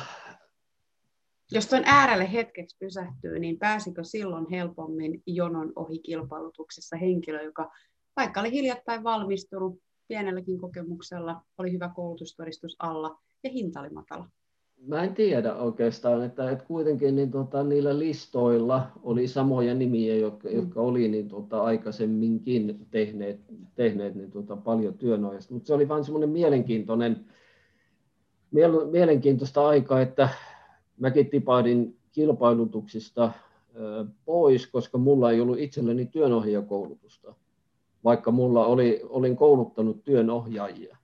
jos tuon äärelle hetkeksi pysähtyy, niin pääsikö silloin helpommin jonon ohi kilpailutuksessa henkilö, joka vaikka oli hiljattain valmistunut pienelläkin kokemuksella, oli hyvä koulutustodistus alla ja hinta oli matala? Mä en tiedä oikeastaan, että, että kuitenkin niin tota, niillä listoilla oli samoja nimiä, jotka, mm. jotka oli niin tota, aikaisemminkin tehneet, tehneet niin tota, paljon työnojasta. Mutta se oli vain semmoinen mielenkiintoinen, mielenkiintoista aikaa, että mäkin tipaudin kilpailutuksista pois, koska mulla ei ollut itselleni työnohjaajakoulutusta, vaikka mulla oli, olin kouluttanut työnohjaajia.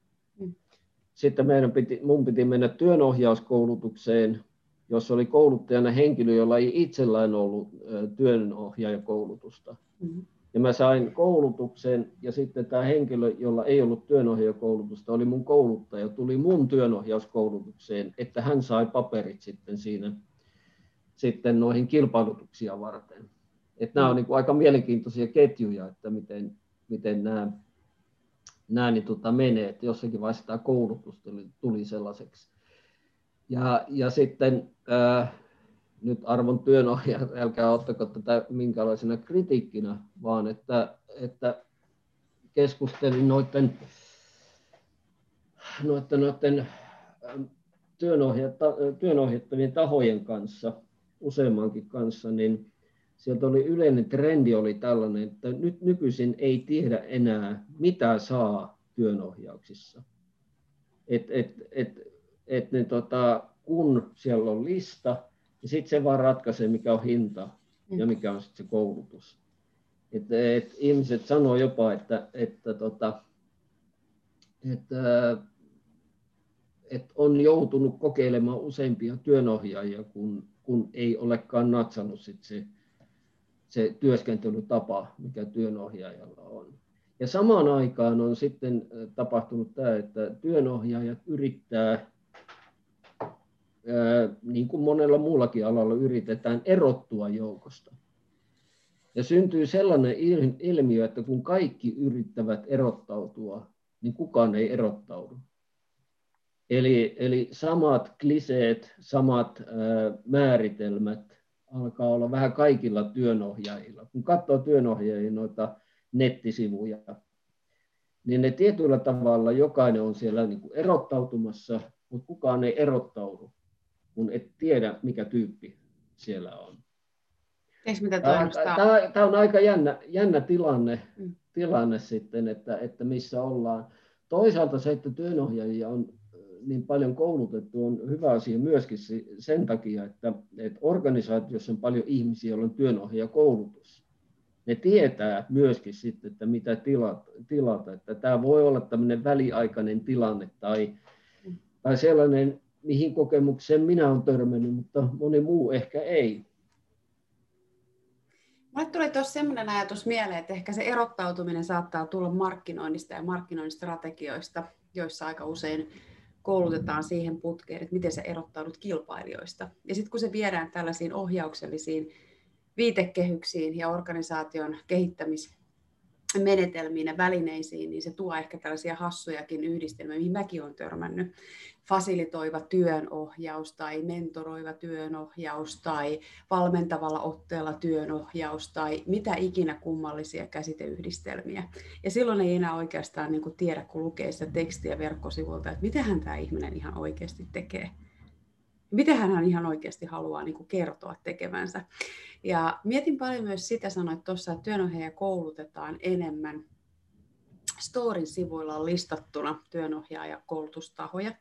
Sitten meidän piti, mun piti mennä työnohjauskoulutukseen, jossa oli kouluttajana henkilö, jolla ei itsellään ollut työnohjaajakoulutusta. Mm-hmm. Ja mä sain koulutuksen ja sitten tämä henkilö, jolla ei ollut työnohjaajakoulutusta, oli mun kouluttaja, tuli mun työnohjauskoulutukseen, että hän sai paperit sitten siinä sitten noihin kilpailutuksia varten. Että nämä on niin kuin aika mielenkiintoisia ketjuja, että miten, miten nämä nämä niin tota, menee, että jossakin vaiheessa tämä koulutus tuli, tuli sellaiseksi. Ja, ja sitten ää, nyt arvon työnohjaa, älkää ottako tätä minkälaisena kritiikkinä, vaan että, että keskustelin noiden, noiden, noiden työnohjattavien tahojen kanssa, useammankin kanssa, niin sieltä oli yleinen trendi oli tällainen, että nyt nykyisin ei tiedä enää, mitä saa työnohjauksissa. Et, et, et, et ne, tota, kun siellä on lista, niin sitten se vaan ratkaisee, mikä on hinta ja mm. mikä on sitten se koulutus. Et, et ihmiset sanoo jopa, että, että, tota, että, että on joutunut kokeilemaan useampia työnohjaajia, kun, kun ei olekaan natsannut sit se se työskentelytapa, mikä työnohjaajalla on. Ja samaan aikaan on sitten tapahtunut tämä, että työnohjaajat yrittää, niin kuin monella muullakin alalla yritetään, erottua joukosta. Ja syntyy sellainen ilmiö, että kun kaikki yrittävät erottautua, niin kukaan ei erottaudu. Eli, eli samat kliseet, samat määritelmät alkaa olla vähän kaikilla työnohjaajilla. Kun katsoo työnohjaajia noita nettisivuja, niin ne tietyllä tavalla jokainen on siellä niin kuin erottautumassa, mutta kukaan ei erottaudu, kun et tiedä, mikä tyyppi siellä on. mitä tämä, on aika jännä, jännä tilanne, mm. tilanne sitten, että, että missä ollaan. Toisaalta se, että työnohjaajia on niin paljon koulutettu, on hyvä asia myöskin sen takia, että, että organisaatiossa on paljon ihmisiä, joilla on työnohjaajakoulutus. Ne tietää myöskin sitten, että mitä tilata, tilata. Että tämä voi olla tämmöinen väliaikainen tilanne tai, tai sellainen, mihin kokemukseen minä olen törmännyt, mutta moni muu ehkä ei. Mulle tuli tuossa sellainen ajatus mieleen, että ehkä se erottautuminen saattaa tulla markkinoinnista ja markkinoinnistrategioista, joissa aika usein koulutetaan siihen putkeen, että miten sä erottaudut kilpailijoista. Ja sitten kun se viedään tällaisiin ohjauksellisiin viitekehyksiin ja organisaation kehittämis menetelmiin ja välineisiin, niin se tuo ehkä tällaisia hassujakin yhdistelmiä, mihin mäkin olen törmännyt. Fasilitoiva työnohjaus tai mentoroiva työnohjaus tai valmentavalla otteella työnohjaus tai mitä ikinä kummallisia käsiteyhdistelmiä. Ja silloin ei enää oikeastaan niin kuin tiedä, kun lukee sitä tekstiä verkkosivulta, että mitä tämä ihminen ihan oikeasti tekee. Mitä hän ihan oikeasti haluaa niin kuin kertoa tekevänsä. Ja mietin paljon myös sitä, sanoit tuossa, että työnohjaaja koulutetaan enemmän. Storin sivuilla on listattuna työnohjaajakoulutustahoja,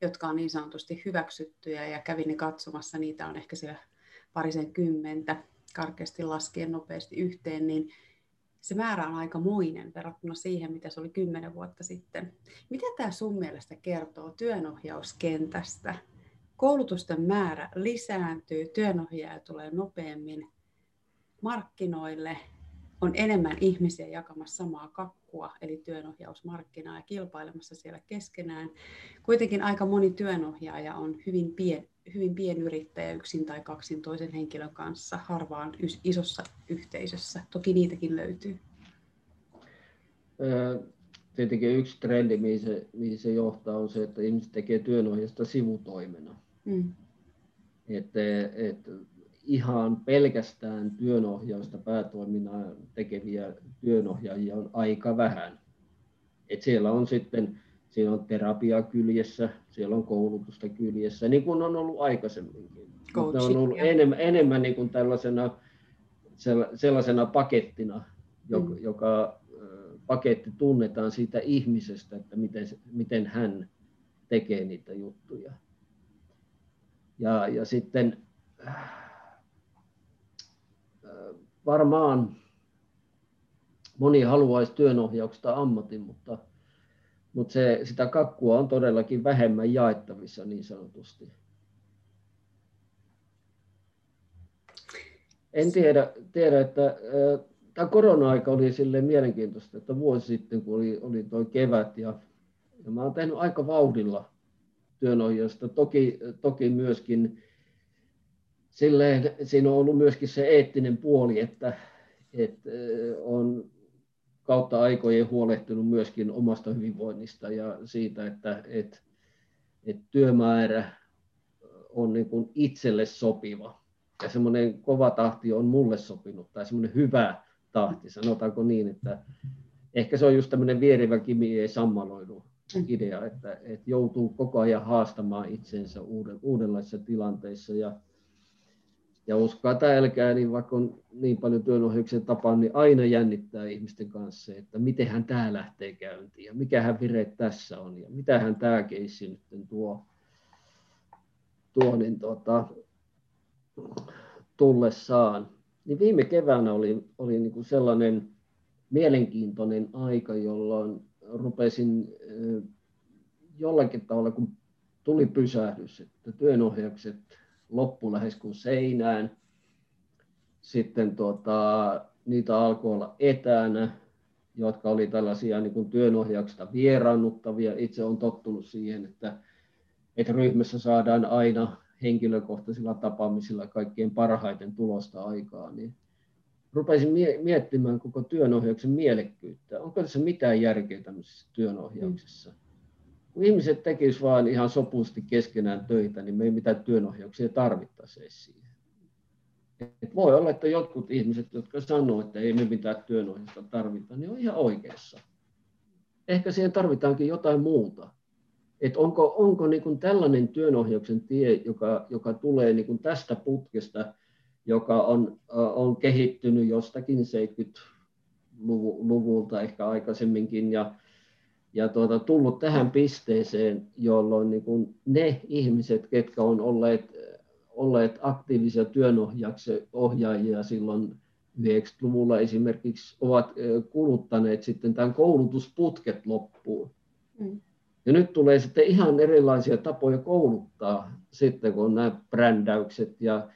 jotka on niin sanotusti hyväksyttyjä ja kävin ne katsomassa, niitä on ehkä siellä parisen kymmentä, karkeasti laskien nopeasti yhteen, niin se määrä on aika muinen verrattuna siihen, mitä se oli kymmenen vuotta sitten. Mitä tämä sun mielestä kertoo työnohjauskentästä? Koulutusten määrä lisääntyy, työnohjaaja tulee nopeammin markkinoille, on enemmän ihmisiä jakamassa samaa kakkua, eli työnohjausmarkkinaa ja kilpailemassa siellä keskenään. Kuitenkin aika moni työnohjaaja on hyvin, pien, hyvin pienyrittäjä yksin tai kaksin toisen henkilön kanssa, harvaan isossa yhteisössä. Toki niitäkin löytyy. Tietenkin yksi trendi, mihin se, mihin se johtaa, on se, että ihmiset tekee työnohjasta sivutoimena. Mm. Että, että ihan pelkästään työnohjausta päätoiminnan tekeviä työnohjaajia on aika vähän. Et siellä on sitten siellä on terapia kyljessä, siellä on koulutusta kyljessä, niin kuin on ollut aikaisemminkin. ne on ollut enemmän, enemmän niin kuin tällaisena sellaisena pakettina, joka, mm. joka paketti tunnetaan siitä ihmisestä, että miten, miten hän tekee niitä juttuja. Ja, ja sitten äh, varmaan moni haluaisi työnohjauksesta ammatin, mutta, mutta se, sitä kakkua on todellakin vähemmän jaettavissa niin sanotusti. En tiedä, tiedä että äh, tämä korona-aika oli sille mielenkiintoista, että vuosi sitten, kun oli, oli tuo kevät ja, ja mä olen tehnyt aika vauhdilla työnohjausta. Toki, toki myöskin silleen, siinä on ollut myöskin se eettinen puoli, että, että on kautta aikojen huolehtinut myöskin omasta hyvinvoinnista ja siitä, että, että, että työmäärä on niin kuin itselle sopiva. Ja semmoinen kova tahti on mulle sopinut, tai semmoinen hyvä tahti, sanotaanko niin, että ehkä se on just tämmöinen vierivä kimi ei sammaloidu idea, että, että joutuu koko ajan haastamaan itsensä uuden, uudenlaisissa tilanteissa ja, ja uskoa tai älkää, niin vaikka on niin paljon työnohjauksen tapaa, niin aina jännittää ihmisten kanssa, että miten hän tämä lähtee käyntiin ja mikä hän vire tässä on ja mitä hän tämä keissi nyt tuo, tuo niin tuota, tullessaan. Niin viime keväänä oli, oli niin kuin sellainen mielenkiintoinen aika, jolloin rupesin jollakin tavalla, kun tuli pysähdys, että työnohjaukset loppu lähes kuin seinään. Sitten tuota, niitä alkoi olla etänä, jotka oli tällaisia niin kuin työnohjauksesta vieraannuttavia. Itse olen tottunut siihen, että, että ryhmässä saadaan aina henkilökohtaisilla tapaamisilla kaikkein parhaiten tulosta aikaa, niin rupesin miettimään koko työnohjauksen mielekkyyttä. Onko tässä mitään järkeä tämmöisessä työnohjauksessa? Kun ihmiset tekisivät vain ihan sopusti keskenään töitä, niin me ei mitään työnohjauksia tarvittaisi siihen. Et voi olla, että jotkut ihmiset, jotka sanoo, että ei me mitään työnohjausta tarvita, niin on ihan oikeassa. ehkä siihen tarvitaankin jotain muuta. Et onko onko niin kuin tällainen työnohjauksen tie, joka, joka tulee niin kuin tästä putkesta, joka on, on kehittynyt jostakin 70-luvulta ehkä aikaisemminkin ja, ja tuota, tullut tähän pisteeseen, jolloin niin kuin ne ihmiset, ketkä on olleet, olleet aktiivisia työnohjaajia silloin 90-luvulla esimerkiksi, ovat kuluttaneet sitten tämän koulutusputket loppuun. Mm. Ja nyt tulee sitten ihan erilaisia tapoja kouluttaa sitten, kun on nämä brändäykset ja,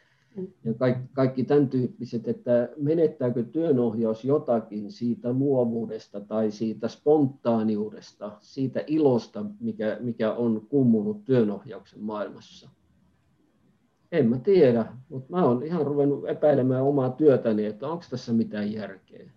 ja kaikki, kaikki tämän tyyppiset, että menettääkö työnohjaus jotakin siitä luovuudesta tai siitä spontaaniudesta, siitä ilosta, mikä, mikä on kummunut työnohjauksen maailmassa. En mä tiedä, mutta mä oon ihan ruvennut epäilemään omaa työtäni, että onko tässä mitään järkeä.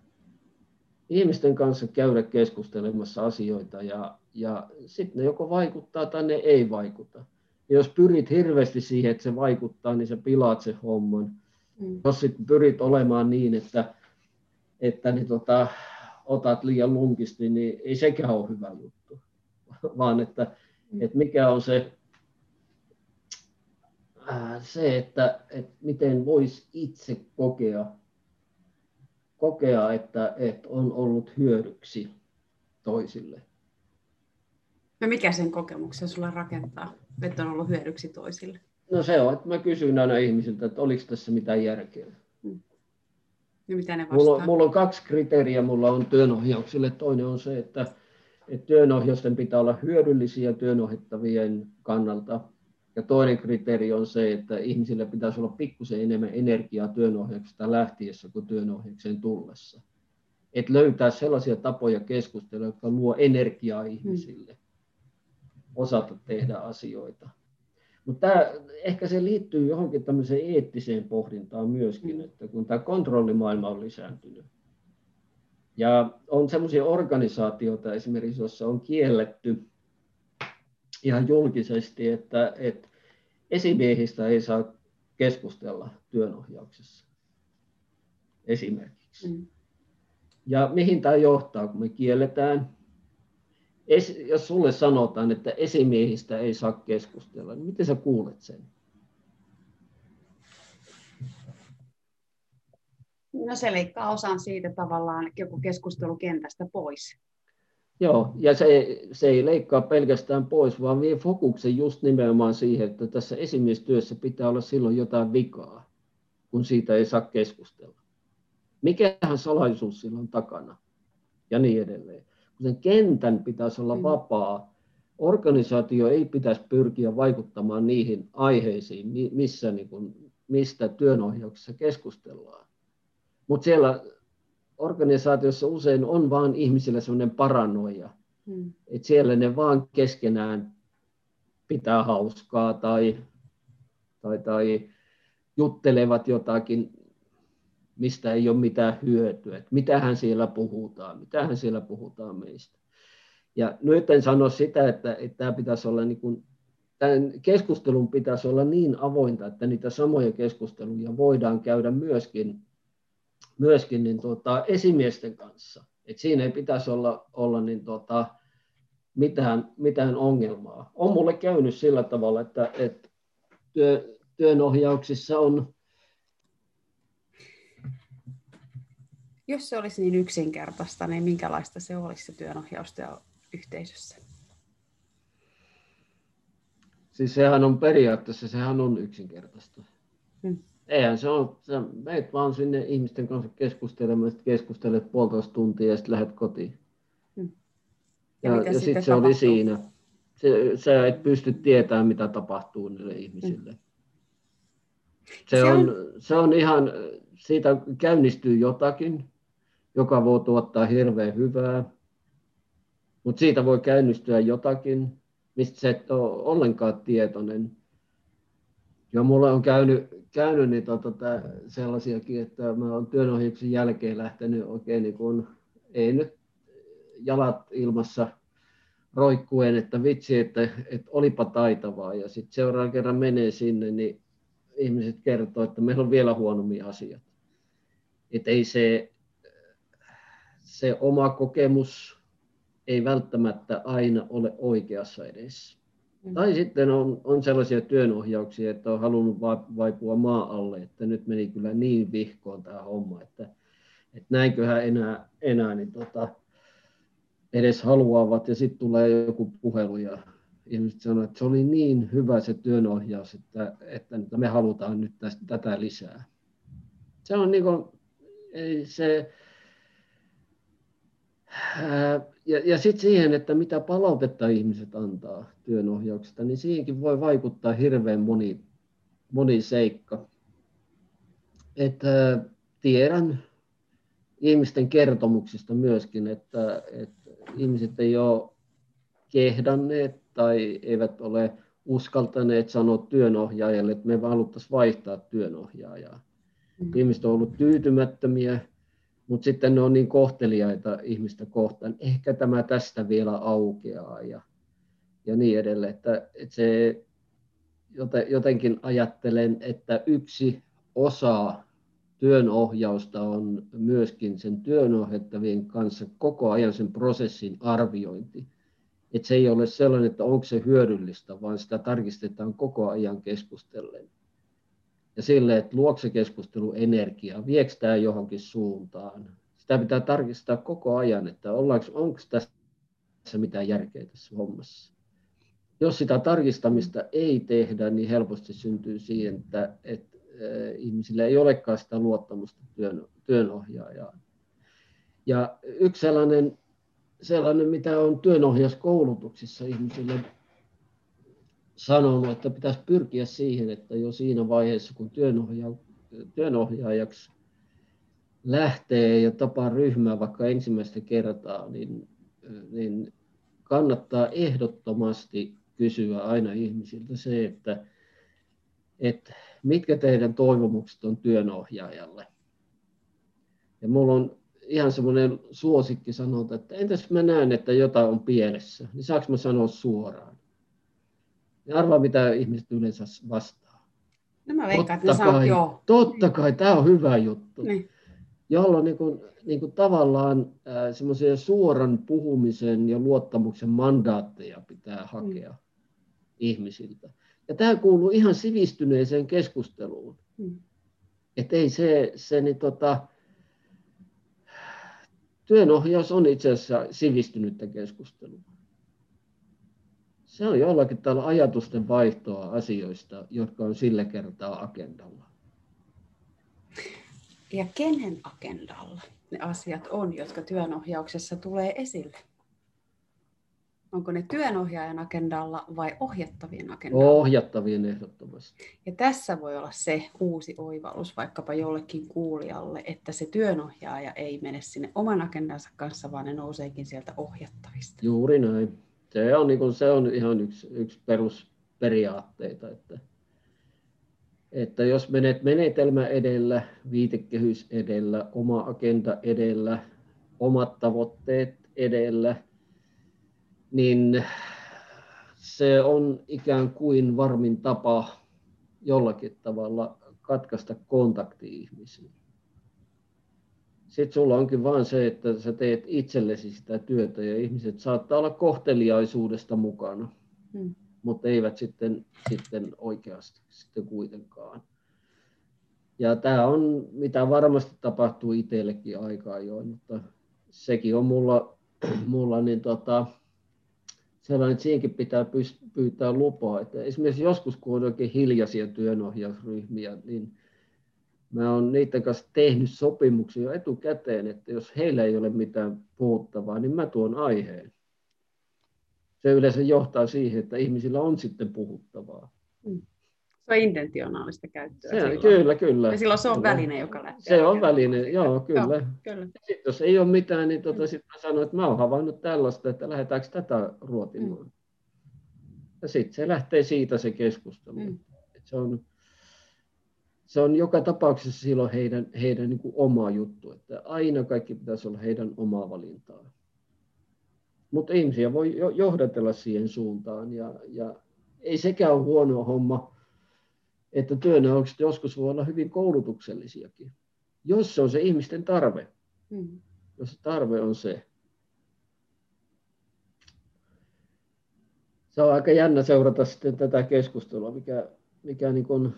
Ihmisten kanssa käydä keskustelemassa asioita ja, ja sitten ne joko vaikuttaa tai ne ei vaikuta. Ja jos pyrit hirveästi siihen, että se vaikuttaa, niin sä pilaat sen homman. Mm. Jos sitten pyrit olemaan niin, että, että niin tota, otat liian lunkisti, niin ei sekään ole hyvä juttu. Vaan että, mm. että mikä on se, äh, se että, että miten voisi itse kokea, kokea että, että on ollut hyödyksi toisille. No mikä sen kokemuksen sulla rakentaa, että on ollut hyödyksi toisille? No se on, että mä kysyn aina ihmisiltä, että oliko tässä mitään järkeä. Hmm. Ja mitä ne mulla, on, mulla on kaksi kriteeriä mulla on työnohjauksille. Toinen on se, että, että työnohjausten pitää olla hyödyllisiä työnohjattavien kannalta. Ja toinen kriteeri on se, että ihmisillä pitäisi olla pikkusen enemmän energiaa työnohjauksesta lähtiessä kuin työnohjaukseen tullessa. Että löytää sellaisia tapoja keskustella, jotka luo energiaa ihmisille. Hmm osata tehdä asioita. Mutta ehkä se liittyy johonkin tämmöiseen eettiseen pohdintaan myöskin, mm. että kun tämä kontrollimaailma on lisääntynyt. Ja on semmoisia organisaatioita esimerkiksi, joissa on kielletty ihan julkisesti, että, että esimiehistä ei saa keskustella työnohjauksessa esimerkiksi. Mm. Ja mihin tämä johtaa, kun me kielletään jos sulle sanotaan, että esimiehistä ei saa keskustella, niin miten sä kuulet sen? No se leikkaa osan siitä tavallaan joku keskustelukentästä pois. Joo, ja se, se ei leikkaa pelkästään pois, vaan vie fokuksen just nimenomaan siihen, että tässä esimiestyössä pitää olla silloin jotain vikaa, kun siitä ei saa keskustella. Mikähän salaisuus sillä on takana? Ja niin edelleen sen kentän pitäisi olla mm. vapaa. Organisaatio ei pitäisi pyrkiä vaikuttamaan niihin aiheisiin, missä, niin kuin, mistä työnohjauksessa keskustellaan. Mutta siellä organisaatiossa usein on vain ihmisillä sellainen paranoia, mm. että siellä ne vaan keskenään pitää hauskaa tai, tai, tai juttelevat jotakin mistä ei ole mitään hyötyä, että mitähän siellä puhutaan, mitähän siellä puhutaan meistä. Ja nyt en sano sitä, että, että tämä pitäisi olla niin kuin, tämän keskustelun pitäisi olla niin avointa, että niitä samoja keskusteluja voidaan käydä myöskin, myöskin niin tuota, esimiesten kanssa. Et siinä ei pitäisi olla, olla niin tuota, mitään, mitään ongelmaa. On mulle käynyt sillä tavalla, että, että työ, työnohjauksissa on Jos se olisi niin yksinkertaista, niin minkälaista se olisi se työnohjaustyö yhteisössä? Siis sehän on periaatteessa, sehän on yksinkertaista. Hmm. Eihän se ole, sä meet vaan sinne ihmisten kanssa keskustelemaan, sitten keskustelet puolitoista tuntia ja sitten lähdet kotiin. Hmm. Ja, ja, ja sitten se oli siinä. Se, sä et pysty tietämään, mitä tapahtuu niille ihmisille. Hmm. Se, se, on, on, se on ihan, siitä käynnistyy jotakin, joka voi tuottaa hirveän hyvää, mutta siitä voi käynnistyä jotakin, mistä se et ole ollenkaan tietoinen. Ja mulla on käynyt, käynyt niin tota, sellaisiakin, että mä olen työnohjauksen jälkeen lähtenyt oikein niin kuin, ei nyt jalat ilmassa roikkuen, että vitsi, että, että olipa taitavaa. Ja sitten seuraavan kerran menee sinne, niin ihmiset kertoo, että meillä on vielä huonommin asiat. Että ei se, se oma kokemus ei välttämättä aina ole oikeassa edessä. Mm. Tai sitten on, on sellaisia työnohjauksia, että on halunnut vaipua maa alle, että nyt meni kyllä niin vihkoon tämä homma, että, että näinköhän enää, enää niin tota, edes haluavat. Ja sitten tulee joku puhelu ja ihmiset sanoo, että se oli niin hyvä se työnohjaus, että, että me halutaan nyt tästä, tätä lisää. Se on niin kuin, ei se, ja, ja sitten siihen, että mitä palautetta ihmiset antaa työnohjauksesta, niin siihenkin voi vaikuttaa hirveän moni, moni seikka. Että tiedän ihmisten kertomuksista myöskin, että, että ihmiset ei ole kehdanneet tai eivät ole uskaltaneet sanoa työnohjaajalle, että me haluttaisiin vaihtaa työnohjaajaa. Mm. Ihmiset on ollut tyytymättömiä, mutta sitten ne on niin kohteliaita ihmistä kohtaan. Ehkä tämä tästä vielä aukeaa ja, ja niin edelleen. Että, että se, jotenkin ajattelen, että yksi osa työnohjausta on myöskin sen työnohjattavien kanssa koko ajan sen prosessin arviointi. Että se ei ole sellainen, että onko se hyödyllistä, vaan sitä tarkistetaan koko ajan keskustellen ja sille, että luokse se keskustelu energiaa, viekö tämä johonkin suuntaan. Sitä pitää tarkistaa koko ajan, että onko tässä mitään järkeä tässä hommassa. Jos sitä tarkistamista ei tehdä, niin helposti syntyy siihen, että, että ihmisillä ei olekaan sitä luottamusta työn, työnohjaajaan. Ja yksi sellainen, sellainen, mitä on työnohjauskoulutuksissa ihmisille sanonut, että pitäisi pyrkiä siihen, että jo siinä vaiheessa, kun työnohja, työnohjaajaksi lähtee ja tapaa ryhmää vaikka ensimmäistä kertaa, niin, niin kannattaa ehdottomasti kysyä aina ihmisiltä se, että, että mitkä teidän toivomukset on työnohjaajalle. Ja mulla on ihan semmoinen suosikki sanota, että entäs mä näen, että jotain on pielessä, niin saanko mä sanoa suoraan? Ja arvaa, mitä ihmiset yleensä vastaa. No mä veikkaan, että ne kai, joo. Totta kai, tämä on hyvä juttu. Niin. Jolloin niin kuin, niin kuin tavallaan äh, semmoisia suoran puhumisen ja luottamuksen mandaatteja pitää hakea mm. ihmisiltä. Ja tämä kuuluu ihan sivistyneeseen keskusteluun. Mm. Että ei se, se niin tota, työnohjaus on itse asiassa sivistynyttä keskustelua se on jollakin tavalla ajatusten vaihtoa asioista, jotka on sillä kertaa agendalla. Ja kenen agendalla ne asiat on, jotka työnohjauksessa tulee esille? Onko ne työnohjaajan agendalla vai ohjattavien agendalla? Ohjattavien ehdottomasti. Ja tässä voi olla se uusi oivallus vaikkapa jollekin kuulijalle, että se työnohjaaja ei mene sinne oman agendansa kanssa, vaan ne nouseekin sieltä ohjattavista. Juuri näin se on, niin kuin, se on ihan yksi, yksi perusperiaatteita, että, että jos menet menetelmä edellä, viitekehys edellä, oma agenda edellä, omat tavoitteet edellä, niin se on ikään kuin varmin tapa jollakin tavalla katkaista kontakti ihmisiin sitten sulla onkin vain se, että sä teet itsellesi sitä työtä ja ihmiset saattaa olla kohteliaisuudesta mukana, hmm. mutta eivät sitten, sitten oikeasti sitten kuitenkaan. Ja tämä on, mitä varmasti tapahtuu itsellekin aika ajoin, mutta sekin on mulla, mulla niin tota, sellainen, että siihenkin pitää pyytää lupaa. Että esimerkiksi joskus, kun on oikein hiljaisia työnohjausryhmiä, niin mä oon niiden kanssa tehnyt sopimuksia jo etukäteen, että jos heillä ei ole mitään puhuttavaa, niin mä tuon aiheen. Se yleensä johtaa siihen, että ihmisillä on sitten puhuttavaa. Mm. Se on intentionaalista käyttöä. Se, silloin. kyllä, kyllä. Ja silloin se on kyllä. väline, joka lähtee. Se on väline, joo, kyllä. Joo, kyllä. Sitten jos ei ole mitään, niin tota, mm. sitten mä sanon, että mä oon havainnut tällaista, että lähdetäänkö tätä ruotimaan. Mm. Ja sitten se lähtee siitä se keskustelu. Mm. se on, se on joka tapauksessa silloin heidän, heidän niin oma juttu, että aina kaikki pitäisi olla heidän omaa valintaa. Mutta ihmisiä voi johdatella siihen suuntaan ja, ja ei sekään ole huono homma, että työnäykset joskus voi olla hyvin koulutuksellisiakin, jos se on se ihmisten tarve. Mm. Jos se tarve on se. se on aika jännä seurata sitten tätä keskustelua, mikä, mikä niin kuin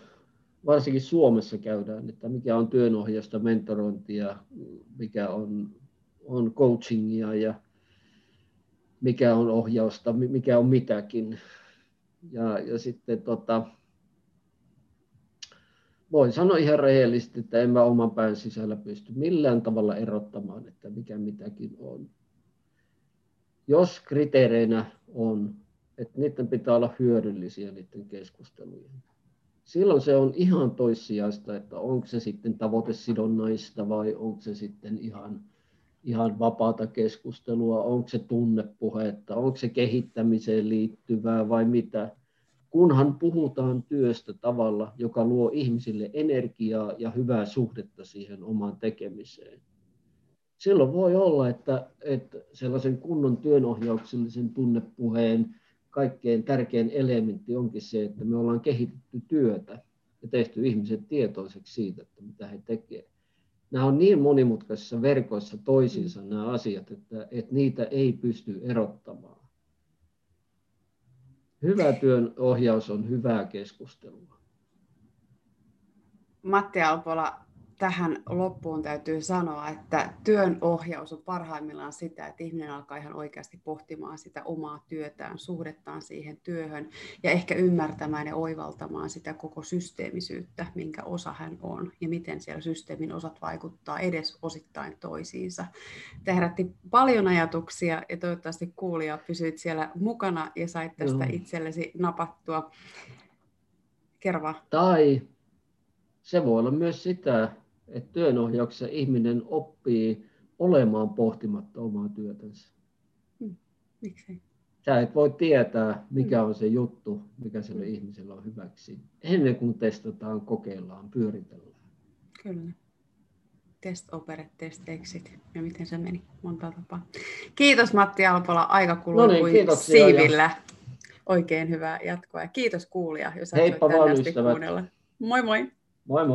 varsinkin Suomessa käydään, että mikä on työnohjausta, mentorointia, mikä on, on coachingia ja mikä on ohjausta, mikä on mitäkin. Ja, ja sitten tota, voin sanoa ihan rehellisesti, että en mä oman pään sisällä pysty millään tavalla erottamaan, että mikä mitäkin on. Jos kriteereinä on, että niiden pitää olla hyödyllisiä niiden keskustelujen, silloin se on ihan toissijaista, että onko se sitten tavoitesidonnaista vai onko se sitten ihan, ihan vapaata keskustelua, onko se tunnepuhetta, onko se kehittämiseen liittyvää vai mitä kunhan puhutaan työstä tavalla, joka luo ihmisille energiaa ja hyvää suhdetta siihen omaan tekemiseen. Silloin voi olla, että, että sellaisen kunnon työnohjauksellisen tunnepuheen kaikkein tärkein elementti onkin se, että me ollaan kehitetty työtä ja tehty ihmiset tietoiseksi siitä, että mitä he tekevät. Nämä on niin monimutkaisissa verkoissa toisiinsa nämä asiat, että, että niitä ei pysty erottamaan. Hyvä työn ohjaus on hyvää keskustelua. Matti Alpola, tähän loppuun täytyy sanoa, että työn ohjaus on parhaimmillaan sitä, että ihminen alkaa ihan oikeasti pohtimaan sitä omaa työtään, suhdettaan siihen työhön ja ehkä ymmärtämään ja oivaltamaan sitä koko systeemisyyttä, minkä osa hän on ja miten siellä systeemin osat vaikuttaa edes osittain toisiinsa. Te herätti paljon ajatuksia ja toivottavasti kuulija pysyit siellä mukana ja sait tästä no. itsellesi napattua. Kerva. Tai se voi olla myös sitä, että työnohjauksessa ihminen oppii olemaan pohtimatta omaa työtänsä. Hmm. Miksi? Sä et voi tietää, mikä hmm. on se juttu, mikä sille hmm. ihmiselle on hyväksi, ennen kuin testataan, kokeillaan, pyöritellään. Kyllä. Test opere, test exit. Ja miten se meni? Monta tapaa. Kiitos Matti Alpola. Aika kuluu no niin, kuin siivillä. Ja... Oikein hyvää jatkoa. Ja kiitos kuulija, jos Heippa vaan ystävät. Kuunnella. Moi moi. Moi moi.